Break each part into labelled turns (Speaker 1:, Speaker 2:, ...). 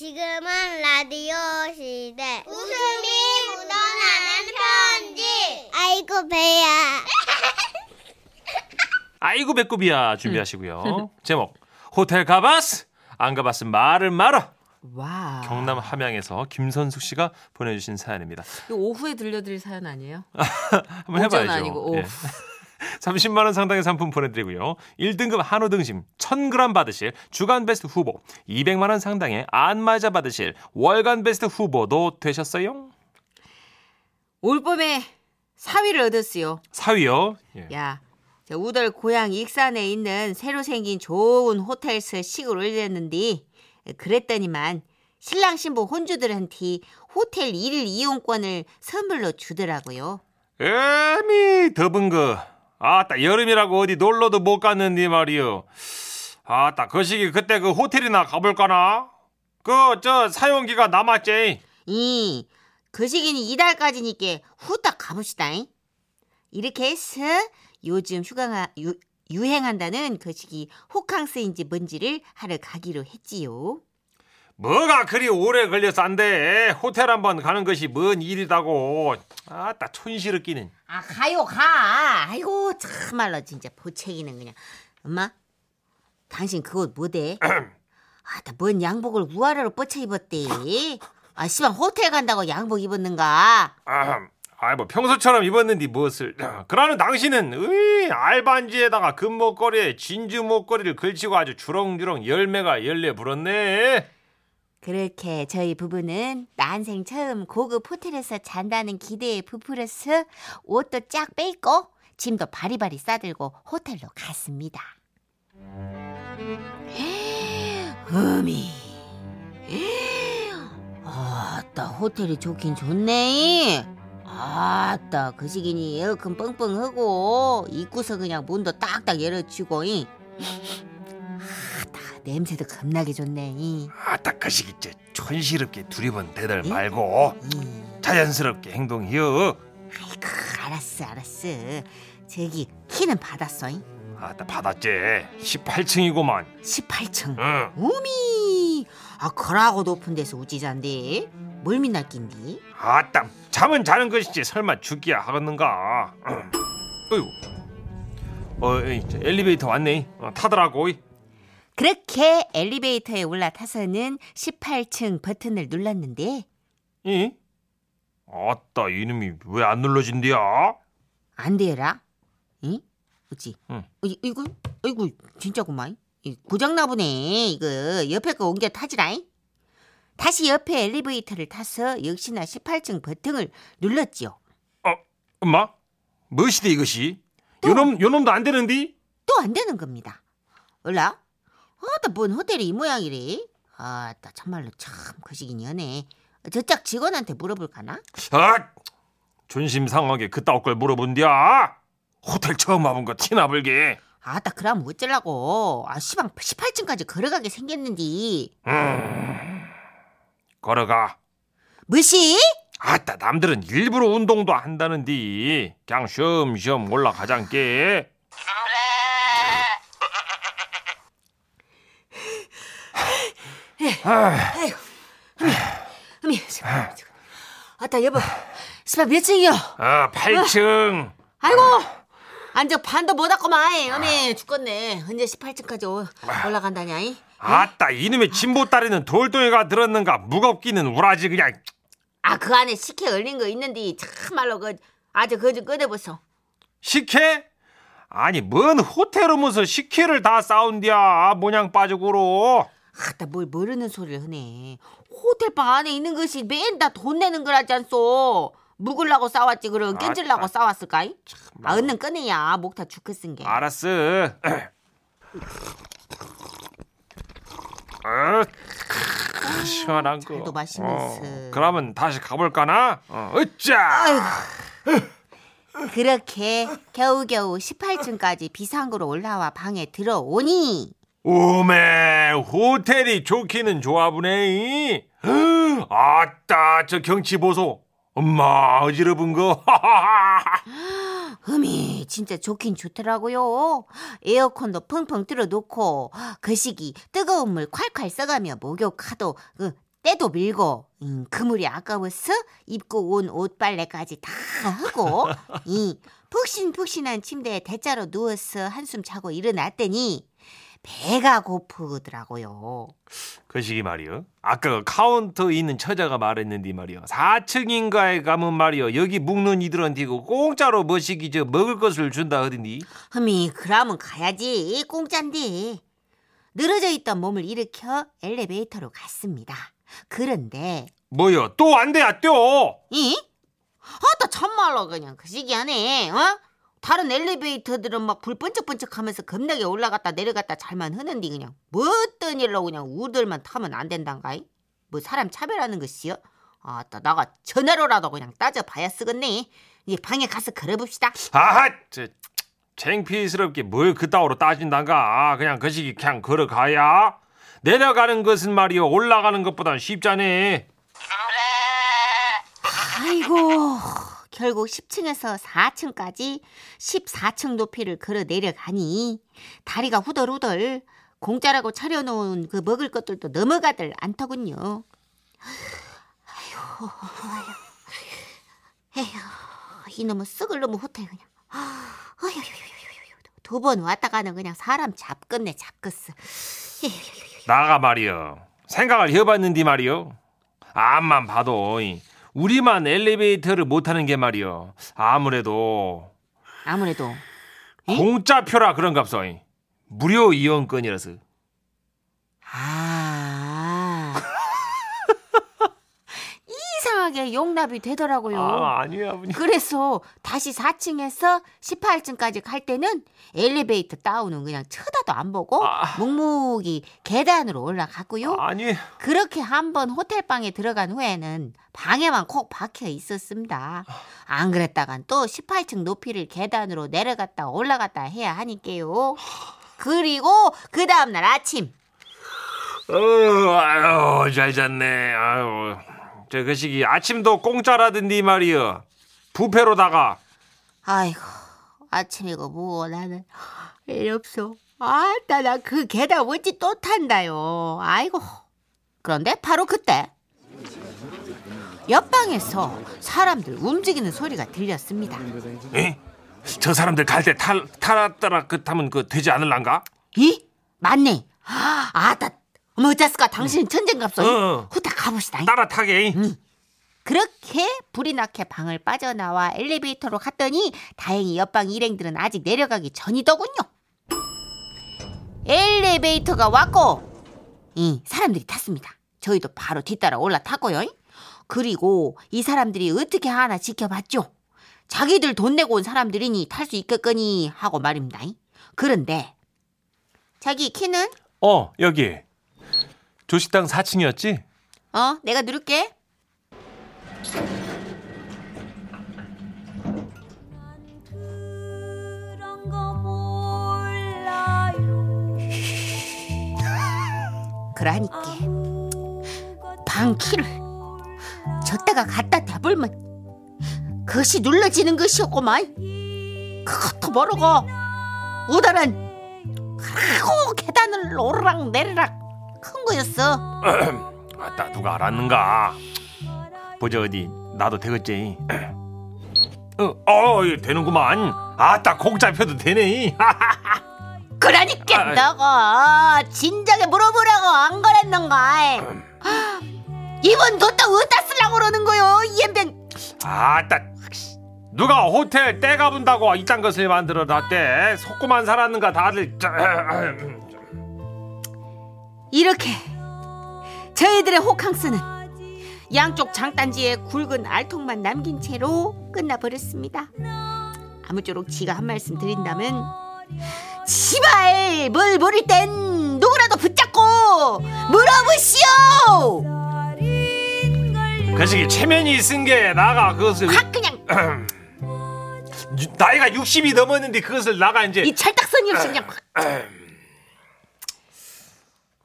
Speaker 1: 지금은 라디오 시대. 웃음이 묻어나는 편지. 아이고, 배야.
Speaker 2: 아이고 배꼽이야 준비하시고요. 제목 호텔 가봤스 안 가봤음 말을 말아.
Speaker 3: 와.
Speaker 2: 경남 함양에서 김선숙 씨가 보내주신 사연입니다.
Speaker 3: 이거 오후에 들려드릴 사연 아니에요?
Speaker 2: 한번
Speaker 3: 오전
Speaker 2: 해봐야죠.
Speaker 3: 아니고 오후.
Speaker 2: 예. 30만 원 상당의 상품 보내드리고요. 1등급 한우 등심 1000g 받으실 주간 베스트 후보, 200만 원 상당의 안마자 받으실 월간 베스트 후보도 되셨어요?
Speaker 3: 올 봄에 사위를 얻었어요.
Speaker 2: 사위요. 예.
Speaker 3: 야, 저 우덜 고향 익산에 있는 새로 생긴 좋은 호텔에서 식을 올렸는데 그랬더니만 신랑 신부 혼주들한테 호텔 일일 이용권을 선물로 주더라고요.
Speaker 2: 에미 더분 거. 아따 여름이라고 어디 놀러도 못 갔는데 말이요. 아따 그 시기 그때 그 호텔이나 가볼까나? 그 저 사용기가 남았지.
Speaker 3: 이, 그 시기는 이달까지니까 후딱 가봅시다. 잉? 이렇게 해서 요즘 휴가 유, 유행한다는 그 시기 호캉스인지 뭔지를 하러 가기로 했지요.
Speaker 2: 뭐가 그리 오래 걸려서 안 돼. 호텔 한번 가는 것이 뭔 일이다고. 아따 끼는.
Speaker 3: 아 가요 가. 아이고 참말로 진짜 보채기는 그냥. 엄마, 당신 그옷 뭐대? 아 나 뭔 양복을 우아래로 뻗쳐 입었대. 아 씨발 호텔 간다고 양복 입었는가?
Speaker 2: 아, 아이 뭐 평소처럼 입었는데 무엇을. 그러는 당신은 으이, 알반지에다가 금목걸이에 진주 목걸이를 걸치고 아주 주렁주렁 열매가 열려 불었네.
Speaker 3: 그렇게 저희 부부는 난생 처음 고급 호텔에서 잔다는 기대에 부풀어서 옷도 쫙 빼입고 짐도 바리바리 싸들고 호텔로 갔습니다. 어미, 아따 호텔이 좋긴 좋네. 아따 그 시기니 에어컨 뻥뻥하고 입구서 그냥 문도 딱딱 열어주고 이. 아따 냄새도 겁나게 좋네. 이.
Speaker 2: 아따 그 시기 째 촌시럽게 두리번 대들
Speaker 3: 응?
Speaker 2: 말고
Speaker 3: 음.
Speaker 2: 자연스럽게 행동이여.
Speaker 3: 아이고 알았어 알았어 저기 키는 받았어 잉?
Speaker 2: 아따 받았지. 18층이고만.
Speaker 3: 18층
Speaker 2: 응.
Speaker 3: 우미 아 거라고 높은 데서 우지잔데 뭘 믿날 낀디
Speaker 2: 아따 잠은 자는 것이지 설마 죽기야 하겠는가. 응. 어이구. 어, 에이, 엘리베이터 왔네. 어, 타더라고.
Speaker 3: 그렇게 엘리베이터에 올라타서는 18층 버튼을 눌렀는데
Speaker 2: 이? 아따 이놈이 왜 안 눌러진디야?
Speaker 3: 안 되라 응? 어찌
Speaker 2: 응.
Speaker 3: 어, 이- 이거 이거 진짜구만 이 고장나 보네 이거 옆에 거 옮겨 타지라잉 다시 옆에 엘리베이터를 타서 역시나 18층 버튼을 눌렀지요
Speaker 2: 어, 엄마? 무엇이대 이것이? 요놈 요놈도 안 되는디?
Speaker 3: 또 안 되는 겁니다. 올라? 아따 뭔 호텔이 이 모양이래? 아따 참말로 참 거시긴 연해. 저짝 직원한테 물어볼까나?
Speaker 2: 아, 존심 상하게 그따위 걸 물어본디야. 호텔 처음 와본 거 티나불게.
Speaker 3: 아따 그럼 어쩌려고? 아 시방 18층까지 걸어가게 생겼는디.
Speaker 2: 걸어가.
Speaker 3: 무시?
Speaker 2: 아따 남들은 일부러 운동도 한다는디. 그냥 쉬엄쉬엄 올라가장께.
Speaker 3: 어미, 어미, 아따 여보, 시방 몇 층이요?
Speaker 2: 아, 8층.
Speaker 3: 아이고, 앉아 반도 못 왔구만. 어미 죽겠네. 언제 18층까지 올라간다냐? 이?
Speaker 2: 아따 이놈의 진보다리는 돌덩이가 들었는가 무겁기는 우라지 그냥.
Speaker 3: 아 그 안에 식혜 얼린 거 있는데 참말로 그 아주 그거 좀 꺼내보소.
Speaker 2: 식혜? 아니 뭔 호텔 오면서 식혜를 다 싸운디야 모양 빠지고로
Speaker 3: 아따 뭘 모르는 소리를 하네. 호텔방 안에 있는 것이 맨 다 돈 내는 거라지 않소. 묵으려고 싸웠지 그럼 깬질라고
Speaker 2: 아따.
Speaker 3: 싸웠을까? 이? 아 얼른 꺼내야 목 다 죽겠은 게.
Speaker 2: 알았어 어, 크, 시원한 거
Speaker 3: 잘도 마시면서.
Speaker 2: 어, 그러면 다시 가볼까나 어, 으짜
Speaker 3: 그렇게 겨우겨우 18층까지 비상구로 올라와 방에 들어오니
Speaker 2: 오메 호텔이 좋기는 좋아 보네 아따 저 경치 보소 엄마 어지러운 거
Speaker 3: 음이 진짜 좋긴 좋더라고요. 에어컨도 펑펑 틀어놓고 그 시기 뜨거운 물 콸콸 써가며 목욕하도 그 때도 밀고 음, 그물이 아까워서 입고 온 옷빨래까지 다 하고 이 푹신푹신한 침대에 대자로 누워서 한숨 자고 일어났더니 배가 고프더라고요.
Speaker 2: 그 시기 말이요. 아까 그 카운터 있는 처자가 말했는데 말이요. 4층인가에 가면 말이요. 여기 묵는 이들한테고 공짜로 뭐시기 저 먹을 것을 준다 하더니.
Speaker 3: 흠이 그러면 가야지 공짠데 늘어져 있던 몸을 일으켜 엘리베이터로 갔습니다. 그런데
Speaker 2: 뭐요? 또 안 돼야 또.
Speaker 3: 이? 아따 참말로 그냥 그 시기하네 어? 다른 엘리베이터들은 막 불 번쩍번쩍하면서 겁나게 올라갔다 내려갔다 잘만 하는데 그냥 뭐 어떤 일로 그냥 우들만 타면 안 된단가이? 뭐 사람 차별하는 것이요? 아따 나가 전화로라도 그냥 따져봐야 쓰겠네 이제 방에 가서 걸어봅시다
Speaker 2: 아하, 저 창피스럽게 뭘 그따위로 따진단가. 그냥 그 시기 그냥 걸어가야. 내려가는 것은 말이요. 올라가는 것보단 쉽잖아.
Speaker 3: 아이고 결국 10층에서 4층까지 14층 높이를 걸어 내려가니 다리가 후덜후덜 공짜라고 차려놓은 그 먹을 것들도 넘어가들 않더군요. 아이고, 아휴, 에휴, 이놈의 썩을 놈의 호텔 그냥. 아휴, 두번 왔다 가는 그냥 사람 잡겠네 잡겠어.
Speaker 2: 나가 말이요. 생각을 해봤는데 말이요. 암만 봐도 이, 우리만 엘리베이터를 못 타는 게 말이요. 아무래도
Speaker 3: 아무래도 에?
Speaker 2: 공짜표라 그런갑소. 이. 무료 이용권이라서.
Speaker 3: 아. 이상하게 용납이 되더라고요.
Speaker 2: 아, 아니에요, 아버님.
Speaker 3: 그래서 다시 4층에서 18층까지 갈 때는 엘리베이터 다운은 그냥 쳐다도 안 보고
Speaker 2: 아.
Speaker 3: 묵묵히 계단으로 올라갔고요.
Speaker 2: 아니,
Speaker 3: 그렇게 한번 호텔 방에 들어간 후에는 방에만 콕 박혀 있었습니다. 안 그랬다간 또 18층 높이를 계단으로 내려갔다 올라갔다 해야 하니까요. 그리고 그 다음날 아침
Speaker 2: 어, 아유, 잘 잤네. 아유, 저 그 시기 아침도 공짜라던데 말이요. 부페로다가
Speaker 3: 아이고 아침이고 뭐고 나는 일 없어. 아따 나 그 계단 어찌 또 탄다요. 아이고 그런데 바로 그때 옆방에서 사람들 움직이는 소리가 들렸습니다.
Speaker 2: 에? 저 사람들 갈 때 탈 탈았더라 그 타면 그 되지 않을란가?
Speaker 3: 이 맞네. 아따 어쩌스까 당신 천재인갑소.
Speaker 2: 어.
Speaker 3: 후딱 가봅시다.
Speaker 2: 따라 타게.
Speaker 3: 그렇게 불이 나게 방을 빠져나와 엘리베이터로 갔더니 다행히 옆방 일행들은 아직 내려가기 전이더군요. 엘리베이터가 왔고 이 사람들이 탔습니다. 저희도 바로 뒤따라 올라탔고요. 그리고 이 사람들이 어떻게 하나 지켜봤죠. 자기들 돈 내고 온 사람들이니 탈 수 있겠거니 하고 말입니다. 그런데 자기 키는
Speaker 2: 어, 여기. 조식당 4층이었지?
Speaker 3: 어 내가 누를게. 그러니까 방 키를 저때가 갖다 대불면 그것이 눌러지는 것이었구만 그것도 모르고 우달은 그리고 계단을 오르락 내리락 큰 거였어
Speaker 2: 아따 누가 알았는가? 보자 어디 나도 되겠지. 어, 어, 되는구만. 아따 공짜표도 되네.
Speaker 3: 그러니까
Speaker 2: 아,
Speaker 3: 너가 진작에 물어보라고 안 그랬는가 이번 뒀다 어디다 쓰려고 그러는 거요 이엠병
Speaker 2: 아따 누가 호텔 떼가 분다고 이딴 것을 만들어 놨대. 속고만 살았는가 다들. 저,
Speaker 3: 이렇게 저희들의 호캉스는 양쪽 장단지에 굵은 알통만 남긴 채로 끝나버렸습니다. 아무쪼록 지가 한 말씀 드린다면 지발 뭘 모를 땐 누구라도 붙잡고 물어보시오.
Speaker 2: 그 시기 체면이 쓴 게 나가 그것을
Speaker 3: 확 그냥
Speaker 2: 유- 나이가 60이 넘었는데 그것을 나가 이제
Speaker 3: 이 철딱선이 없이 그냥 확.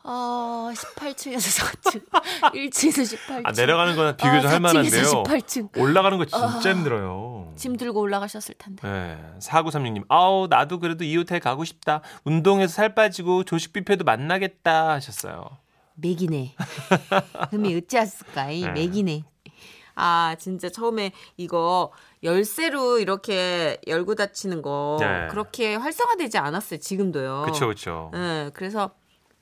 Speaker 3: 아 18층에서 4층 1층에서 18층
Speaker 2: 아, 내려가는 거는 비교적
Speaker 3: 아,
Speaker 2: 할
Speaker 3: 4층에서
Speaker 2: 만한데요.
Speaker 3: 18층.
Speaker 2: 올라가는 거 진짜 힘들어요.
Speaker 3: 짐 들고 올라가셨을 텐데
Speaker 2: 네, 4936님. 아우, 나도 그래도 이 호텔 가고 싶다. 운동해서 살 빠지고 조식 뷔페도 만나겠다 하셨어요.
Speaker 4: 맥이네. 흠이 어찌했을까? 이
Speaker 2: 네.
Speaker 4: 맥이네. 아 진짜 처음에 이거 열쇠로 이렇게 열고 닫히는 거
Speaker 2: 네.
Speaker 4: 그렇게 활성화되지 않았어요. 지금도요.
Speaker 2: 그렇죠, 그렇죠.
Speaker 4: 네, 그래서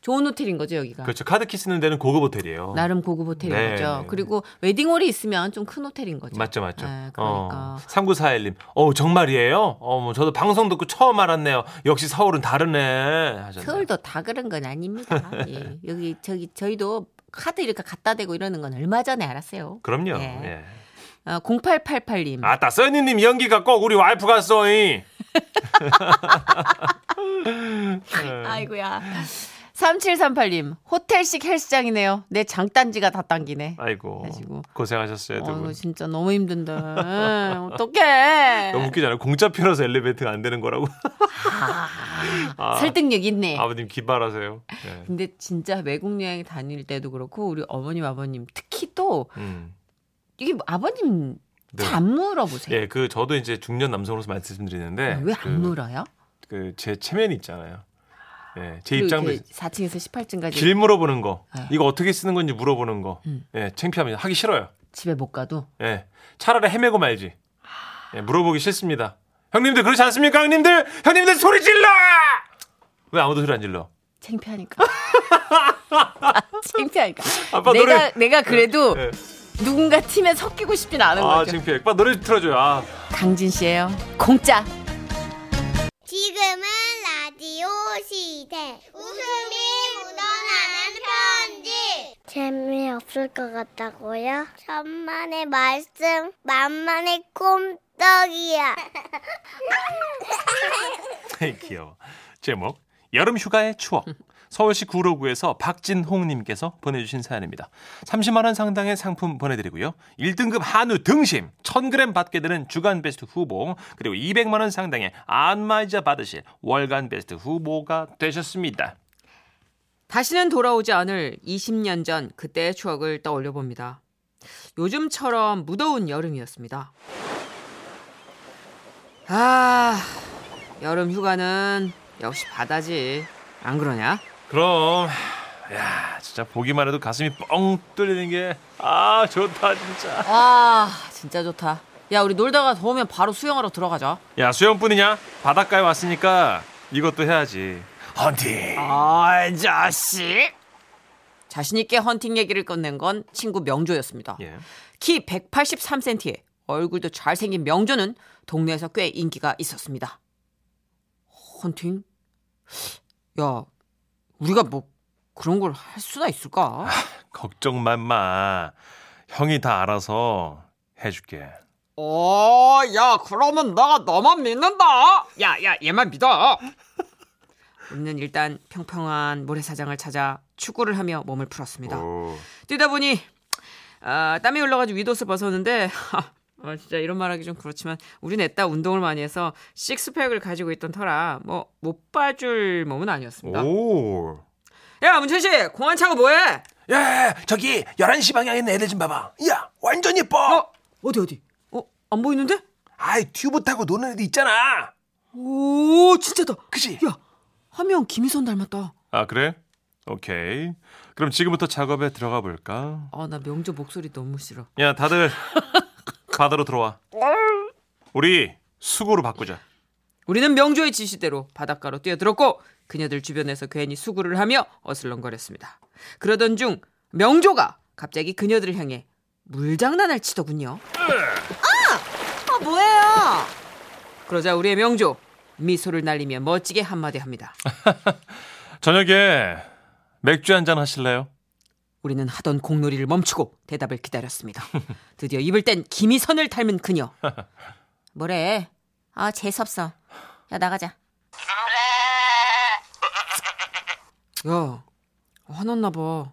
Speaker 4: 좋은 호텔인 거죠 여기가.
Speaker 2: 그렇죠. 카드키 쓰는 데는 고급 호텔이에요.
Speaker 4: 나름 고급 호텔인
Speaker 2: 네,
Speaker 4: 거죠.
Speaker 2: 네.
Speaker 4: 그리고 웨딩홀이 있으면 좀 큰 호텔인 거죠.
Speaker 2: 맞죠, 맞죠.
Speaker 4: 네, 그러니까.
Speaker 2: 어, 3941님, 어, 정말이에요? 어, 뭐 저도 방송 듣고 처음 알았네요. 역시 서울은 다르네. 하셨네요.
Speaker 4: 서울도 다 그런 건 아닙니다. 예. 여기 저기 저희도 카드 이렇게 갖다 대고 이러는 건 얼마 전에 알았어요.
Speaker 2: 그럼요.
Speaker 4: 예.
Speaker 2: 예.
Speaker 4: 어, 0888님.
Speaker 2: 아따, 써니님 연기가 꼭 우리 와이프 같소이.
Speaker 4: 아이고야. 3738님. 호텔식 헬스장이네요. 내 장단지가 다 당기네.
Speaker 2: 아이고.
Speaker 4: 가지고.
Speaker 2: 고생하셨어요, 두 분.
Speaker 4: 진짜 너무 힘든데. 어떡해.
Speaker 2: 너무 웃기잖아요. 공짜표라서 엘리베이터가 안 되는 거라고. 아,
Speaker 4: 설득력 있네.
Speaker 2: 아버님 기발하세요. 예.
Speaker 4: 근데 진짜 외국 여행 다닐 때도 그렇고 우리 어머님 아버님 특히 또
Speaker 2: 음.
Speaker 4: 이게 아버님
Speaker 2: 네.
Speaker 4: 잘안 물어보세요.
Speaker 2: 예, 그 저도 이제 중년 남성으로서 말씀드리는데
Speaker 4: 왜 안 물어요?
Speaker 2: 그 제 체면이 있잖아요. 예, 제 입장도
Speaker 4: 이렇게 4층에서 18층까지
Speaker 2: 길 물어보는 거,
Speaker 4: 네.
Speaker 2: 이거 어떻게 쓰는 건지 물어보는 거,
Speaker 4: 음.
Speaker 2: 예, 창피합니다. 하기 싫어요.
Speaker 4: 집에 못 가도
Speaker 2: 예, 차라리 헤매고 말지. 예, 물어보기 싫습니다. 형님들 그렇지 않습니까, 형님들? 형님들 소리 질러! 왜 아무도 소리 안 질러?
Speaker 4: 창피하니까. 창피하니까.
Speaker 2: 아빠
Speaker 4: 내가
Speaker 2: 노래-
Speaker 4: 내가 그래도
Speaker 2: 예.
Speaker 4: 누군가 팀에 섞이고 싶진 않은
Speaker 2: 아,
Speaker 4: 거죠.
Speaker 2: 창피해. 오빠 노래 틀어줘요. 아.
Speaker 4: 강진 씨예요. 공짜.
Speaker 1: 지금은 라디오 시대. 웃음이 묻어나는 편지. 재미없을 것 같다고요? 천만의 말씀, 만만의 꼼떡이야.
Speaker 2: 귀여워. 제목 여름 휴가의 추억. 서울시 구로구에서 박진홍님께서 보내주신 사연입니다. 30만 원 상당의 상품 보내드리고요. 1등급 한우 등심 1,000g 받게 되는 주간 베스트 후보 그리고 200만 원 상당의 안마의자 받으실 월간 베스트 후보가 되셨습니다.
Speaker 4: 다시는 돌아오지 않을 20년 전 그때의 추억을 떠올려 봅니다. 요즘처럼 무더운 여름이었습니다. 아, 여름 휴가는 역시 바다지. 안 그러냐?
Speaker 2: 그럼 야 진짜 보기만 해도 가슴이 뻥 뚫리는 게 아 좋다 진짜.
Speaker 4: 와, 진짜 좋다. 야, 우리 놀다가 더우면 바로 수영하러 들어가자.
Speaker 2: 야 수영뿐이냐? 바닷가에 왔으니까 이것도 해야지. 헌팅.
Speaker 4: 아, 자식. 자신 있게 헌팅 얘기를 꺼낸 건 친구 명조였습니다.
Speaker 2: 예.
Speaker 4: 키 183cm에 얼굴도 잘생긴 명조는 동네에서 꽤 인기가 있었습니다. 헌팅? 야, 우리가 뭐 그런 걸 할 수나 있을까?
Speaker 2: 걱정만 마. 형이 다 알아서 해줄게.
Speaker 4: 어, 야, 그러면 내가 너만 믿는다. 야, 야, 얘만 믿어. 우리는 일단 평평한 모래사장을 찾아 축구를 하며 몸을 풀었습니다.
Speaker 2: 오.
Speaker 4: 뛰다 보니 아, 땀이 흘러가지고 윗옷을 벗었는데 아, 진짜 이런 말하기 좀 그렇지만 우리 넷다 운동을 많이 해서 식스팩을 가지고 있던 터라 뭐 못 봐줄 몸은 아니었습니다.
Speaker 2: 오.
Speaker 4: 야 문천 씨 공안 차고 뭐해?
Speaker 2: 야, 저기 11시 방향에 있는 애들 좀 봐봐. 야, 완전 예뻐.
Speaker 4: 어 어디 어디? 어안 보이는데?
Speaker 2: 아이, 튜브 타고 노는 애들 있잖아.
Speaker 4: 오 진짜다.
Speaker 2: 그지?
Speaker 4: 야 하면 김희선 닮았다.
Speaker 2: 아, 그래? 오케이. 그럼 지금부터 작업에 들어가 볼까?
Speaker 4: 아 나 명조 목소리 너무 싫어.
Speaker 2: 야, 다들 바다로 들어와. 우리 수고로 바꾸자.
Speaker 4: 우리는 명조의 지시대로 바닷가로 뛰어들었고 그녀들 주변에서 괜히 수구를 하며 어슬렁거렸습니다. 그러던 중 명조가 갑자기 그녀들을 향해 물장난을 치더군요. 아! 아 뭐예요? 그러자 우리의 명조 미소를 날리며 멋지게 한마디 합니다.
Speaker 2: 저녁에 맥주 한 잔 하실래요?
Speaker 4: 우리는 하던 공놀이를 멈추고 대답을 기다렸습니다. 드디어 입을 뗀 김희선을 닮은 그녀. 뭐래? 아 재수없어. 야 나가자. 야 화났나 봐.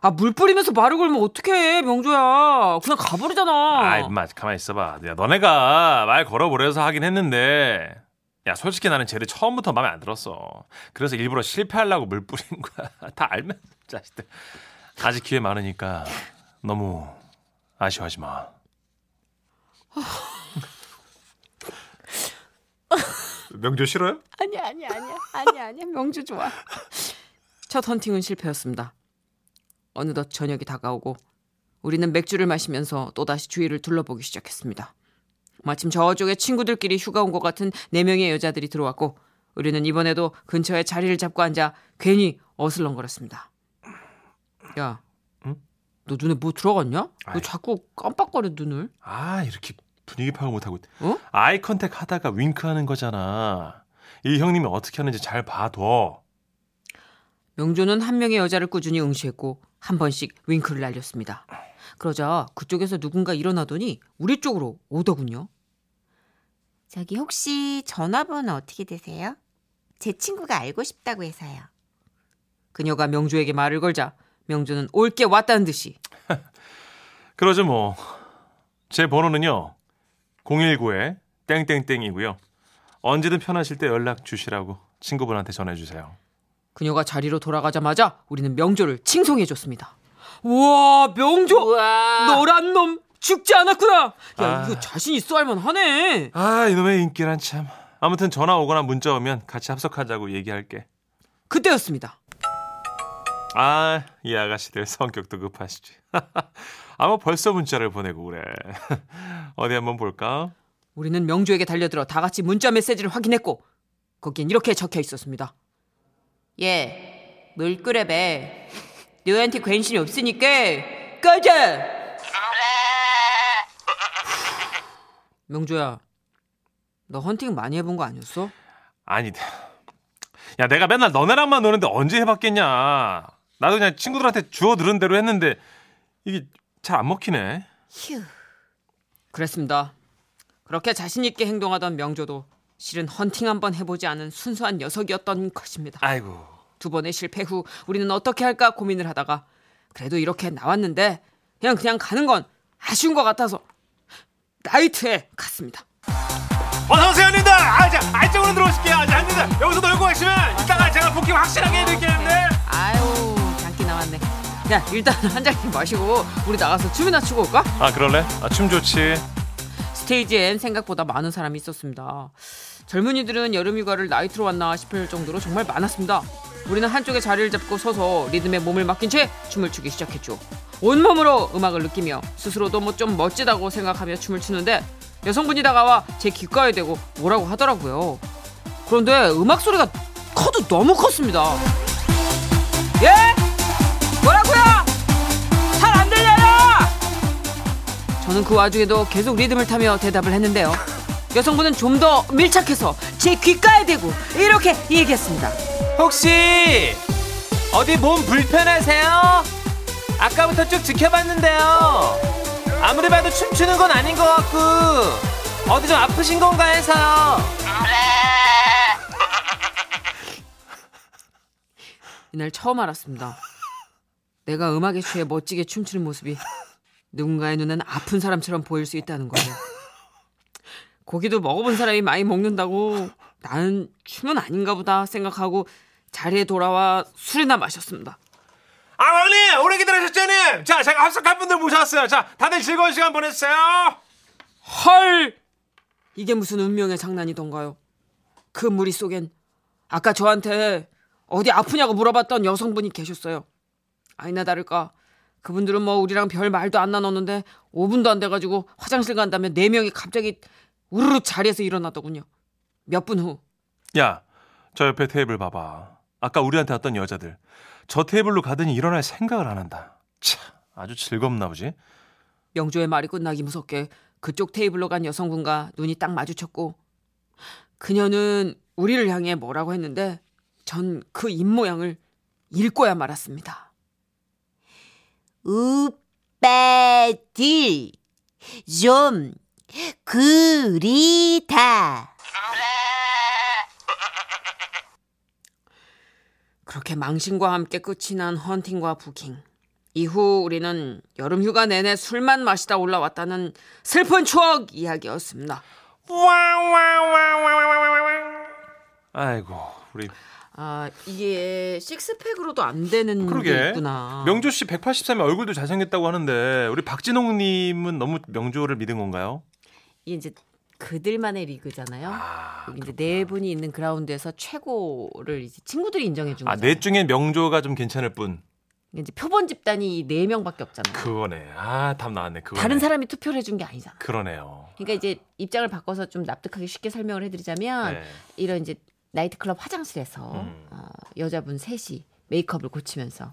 Speaker 4: 아 물 뿌리면서 말을 걸면 어떡해 명조야. 그냥 가버리잖아.
Speaker 2: 아이, 엄마 가만히 있어봐. 야, 너네가 말 걸어보려서 하긴 했는데, 야, 솔직히 나는 쟤를 처음부터 마음에 안 들었어. 그래서 일부러 실패하려고 물 뿌린 거야. 다 알면, 자식들. 아직 기회 많으니까 너무 아쉬워하지 마. 명조 싫어요?
Speaker 4: 아니야 아니야 아니야 아니야 아니야 명조 좋아. 첫 헌팅은 실패였습니다. 어느덧 저녁이 다가오고 우리는 맥주를 마시면서 또다시 주위를 둘러보기 시작했습니다. 마침 저쪽에 친구들끼리 휴가 온 것 같은 네 명의 여자들이 들어왔고 우리는 이번에도 근처에 자리를 잡고 앉아 괜히 어슬렁거렸습니다. 야,
Speaker 2: 응?
Speaker 4: 너 눈에 뭐 들어갔냐? 너
Speaker 2: 아이.
Speaker 4: 자꾸 깜빡거려 눈을.
Speaker 2: 아 이렇게 분위기 파악 못하고
Speaker 4: 어?
Speaker 2: 아이 컨택 하다가 윙크하는 거잖아. 이 형님이 어떻게 하는지 잘 봐둬.
Speaker 4: 명조는 한 명의 여자를 꾸준히 응시했고 한 번씩 윙크를 날렸습니다. 그러자 그쪽에서 누군가 일어나더니 우리 쪽으로 오더군요.
Speaker 3: 저기 혹시 전화번호 어떻게 되세요? 제 친구가 알고 싶다고 해서요.
Speaker 4: 그녀가 명조에게 말을 걸자 명조는 올 게 왔다는 듯이
Speaker 2: 그러죠 뭐. 제 번호는요. 019에 땡땡땡이고요. 언제든 편하실 때 연락 주시라고 친구분한테 전해주세요.
Speaker 4: 그녀가 자리로 돌아가자마자 우리는 명조를 칭송해줬습니다. 우와 명조 너란 놈 죽지 않았구나. 야
Speaker 2: 아.
Speaker 4: 이거 자신 있어 할만 하네.
Speaker 2: 아 이놈의 인기란 참. 아무튼 전화 오거나 문자 오면 같이 합석하자고 얘기할게.
Speaker 4: 그때였습니다.
Speaker 2: 아, 이 아가씨들 성격도 급하시지. 아마 벌써 문자를 보내고 그래. 어디 한번 볼까?
Speaker 4: 우리는 명조에게 달려들어 다 같이 문자 메시지를 확인했고 거기엔 이렇게 적혀 있었습니다. 예, 물그랩에 너한테 관심이 없으니까 꺼져. 명조야, 너 헌팅 많이 해본 거 아니었어?
Speaker 2: 아니, 야 내가 맨날 너네랑만 노는데 언제 해봤겠냐. 나도 그냥 친구들한테 주워 들은 대로 했는데 이게 잘 안 먹히네.
Speaker 3: 휴.
Speaker 4: 그랬습니다. 그렇게 자신 있게 행동하던 명조도 실은 헌팅 한번 해보지 않은 순수한 녀석이었던 것입니다.
Speaker 2: 아이고.
Speaker 4: 두 번의 실패 후 우리는 어떻게 할까 고민을 하다가 그래도 이렇게 나왔는데 그냥 그냥 가는 건 아쉬운 것 같아서 나이트에 갔습니다.
Speaker 2: 어서 오세요, 형님들. 아, 자, 안쪽으로 들어오실게요. 아, 자, 형님들 여기서 놀고 가시면 이따가 제가 부킹 확실하게 해드릴게요, 네.
Speaker 4: 아유 나왔네. 야 일단 한 잔씩 마시고 우리 나가서 춤이나 추고 올까?
Speaker 2: 아, 그럴래? 아, 춤 좋지.
Speaker 4: 스테이지엔 생각보다 많은 사람이 있었습니다. 젊은이들은 여름 휴가를 나이트로 왔나 싶을 정도로 정말 많았습니다. 우리는 한쪽에 자리를 잡고 서서 리듬에 몸을 맡긴 채 춤을 추기 시작했죠. 온몸으로 음악을 느끼며 스스로도 뭐 좀 멋지다고 생각하며 춤을 추는데 여성분이 다가와 제 귓가에 대고 뭐라고 하더라고요. 그런데 음악 소리가 커도 너무 컸습니다. 예? 저는 그 와중에도 계속 리듬을 타며 대답을 했는데요. 여성분은 좀 더 밀착해서 제 귓가에 대고 이렇게 얘기했습니다.
Speaker 5: 혹시 어디 몸 불편하세요? 아까부터 쭉 지켜봤는데요. 아무리 봐도 춤추는 건 아닌 것 같고 어디 좀 아프신 건가 해서요.
Speaker 4: 이날 처음 알았습니다. 내가 음악에 취해 멋지게 춤추는 모습이 누군가의 눈엔 아픈 사람처럼 보일 수 있다는 거예요. 고기도 먹어본 사람이 많이 먹는다고 나는 춤은 아닌가 보다 생각하고 자리에 돌아와 술이나 마셨습니다.
Speaker 2: 아, 형님, 오래 기다리셨죠, 자, 제가 합석할 분들 모셔왔어요. 자, 다들 즐거운 시간 보내세요.
Speaker 4: 헐! 이게 무슨 운명의 장난이던가요? 그 무리 속엔 아까 저한테 어디 아프냐고 물어봤던 여성분이 계셨어요. 아니나 다를까 그분들은 뭐 우리랑 별 말도 안 나눴는데 5분도 안 돼가지고 화장실 간다면 네 명이 갑자기 우르르 자리에서 일어나더군요. 몇 분 후
Speaker 2: 야, 저 옆에 테이블 봐봐. 아까 우리한테 왔던 여자들. 저 테이블로 가더니 일어날 생각을 안 한다. 참, 아주 즐겁나 보지?
Speaker 4: 명조의 말이 끝나기 무섭게 그쪽 테이블로 간 여성분과 눈이 딱 마주쳤고 그녀는 우리를 향해 뭐라고 했는데 전 그 입모양을 읽고야 말았습니다.
Speaker 3: 우빠들 좀 그리다.
Speaker 4: 그렇게 망신과 함께 끝이 난 헌팅과 부킹. 이후 우리는 여름 휴가 내내 술만 마시다 올라왔다는 슬픈 추억 이야기였습니다.
Speaker 2: 아이고, 우리
Speaker 4: 아, 이게 식스팩으로도 안 되는 게
Speaker 2: 그러게.
Speaker 4: 있구나.
Speaker 2: 명조 씨 183에 얼굴도 잘생겼다고 하는데 우리 박진홍 님은 너무 명조를 믿은 건가요?
Speaker 4: 이게 이제 그들만의 리그잖아요.
Speaker 2: 아,
Speaker 4: 이제 네 분이 있는 그라운드에서 최고를 이제 친구들이 인정해 준
Speaker 2: 아,
Speaker 4: 거죠.
Speaker 2: 넷 중에 명조가 좀 괜찮을 뿐.
Speaker 4: 이제 표본 집단이 네 명밖에 없잖아요.
Speaker 2: 그거네. 아, 답 나왔네. 그거.
Speaker 4: 다른 사람이 투표를 해준 게 아니잖아.
Speaker 2: 그러네요.
Speaker 4: 그러니까 이제 입장을 바꿔서 좀 납득하기 쉽게 설명을 해드리자면
Speaker 2: 네.
Speaker 4: 이런 이제 나이트클럽 화장실에서
Speaker 2: 음.
Speaker 4: 어, 여자분 셋이 메이크업을 고치면서.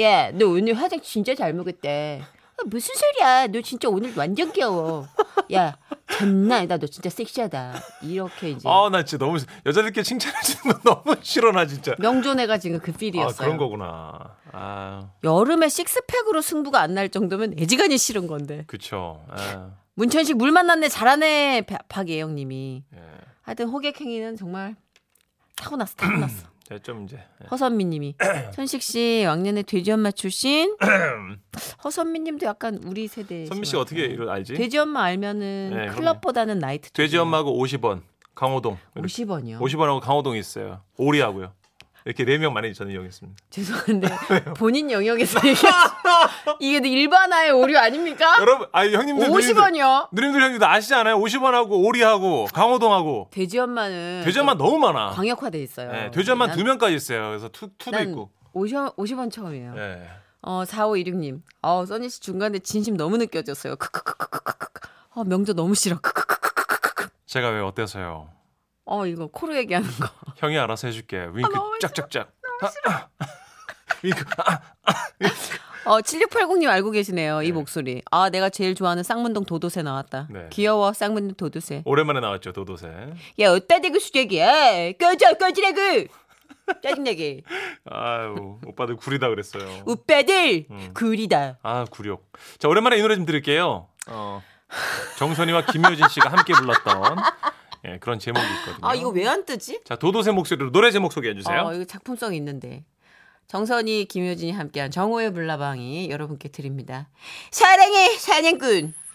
Speaker 4: 야 너 오늘 화장 진짜 잘 먹었대. 아, 무슨 소리야? 너 진짜 오늘 완전 귀여워. 야 장난 아니다. 너 진짜 섹시하다. 이렇게 이제.
Speaker 2: 아, 나 진짜 너무 여자들끼리 칭찬해 주는 거 너무 싫어 나 진짜.
Speaker 4: 명존애가 지금 그
Speaker 2: 아,
Speaker 4: 필이었어요.
Speaker 2: 그런 거구나. 아,
Speaker 4: 여름에 식스팩으로 승부가 안 날 정도면 애지간히 싫은 건데.
Speaker 2: 그쵸. 아,
Speaker 4: 문천식 물 만났네 잘하네 바- 박예영님이.
Speaker 2: 예.
Speaker 4: 하여튼 호객행위는 정말 타고났어 타고났어
Speaker 2: 자, 좀 이제 예.
Speaker 4: 허선미님이 천식 씨 왕년에 돼지 엄마 출신. 허선미님도 약간 우리 세대.
Speaker 2: 선미 씨 어떻게 이걸 알지?
Speaker 4: 돼지 엄마 알면은
Speaker 2: 네, 그럼요.
Speaker 4: 클럽보다는 나이트.
Speaker 2: 돼지 엄마하고 50원, 강호동. 이렇게
Speaker 4: 50원이요.
Speaker 2: 50원하고 강호동이 있어요. 오리하고요. 이렇게 네명 많이 저는 이용했습니다.
Speaker 4: 죄송한데 본인 영역에서 이게 일반화의 오류 아닙니까?
Speaker 2: 여러분, 아 형님들
Speaker 4: 50원이요.
Speaker 2: 누님들 형님들 아시잖아요. 50원하고 오리하고 강호동하고
Speaker 4: 돼지 엄마는
Speaker 2: 돼지 엄마 너무 많아.
Speaker 4: 광역화돼 있어요.
Speaker 2: 네, 돼지 엄마
Speaker 4: 난-
Speaker 2: 두 명까지 있어요. 그래서 투 투도
Speaker 4: 난
Speaker 2: 있고.
Speaker 4: 50원, 50원 처음이에요.
Speaker 2: 예.
Speaker 4: 어, 4516님. 어, 써니 씨 중간에 진심 너무 느껴졌어요. 크크크크크크크. 어, 명조 너무 싫어. 크크크크크크.
Speaker 2: 제가 왜 어때서요?
Speaker 4: 어, 이거 코로 얘기하는 거.
Speaker 2: 형이 알아서 해줄게. 윙크
Speaker 4: 싫어.
Speaker 2: 짝짝짝. 아, 윙크. 아,
Speaker 4: 어, 7680님 알고 계시네요. 이
Speaker 2: 네.
Speaker 4: 목소리. 아, 내가 제일 좋아하는 쌍문동 도도새 나왔다.
Speaker 2: 네.
Speaker 4: 귀여워, 쌍문동 도도새.
Speaker 2: 오랜만에 나왔죠 도도새.
Speaker 4: 야, 어따 대고 수작이야. 꺼져, 꺼지라고. 짜증나게.
Speaker 2: 아유 오빠들 구리다 그랬어요.
Speaker 4: 오빠들,
Speaker 2: 음.
Speaker 4: 구리다.
Speaker 2: 아 구력. 자 오랜만에 이 노래 좀 들을게요. 어, 정선이와 김효진 씨가 함께 불렀던 예, 그런 제목이 있거든요.
Speaker 4: 아, 이거 왜 안 뜨지?
Speaker 2: 자 도도새 목소리로 노래 제목 소개해 주세요.
Speaker 4: 어, 이거 작품성이 있는데. 정선이, 김효진이 함께한 정호의 불나방이 여러분께 드립니다. 사랑해, 사냥꾼.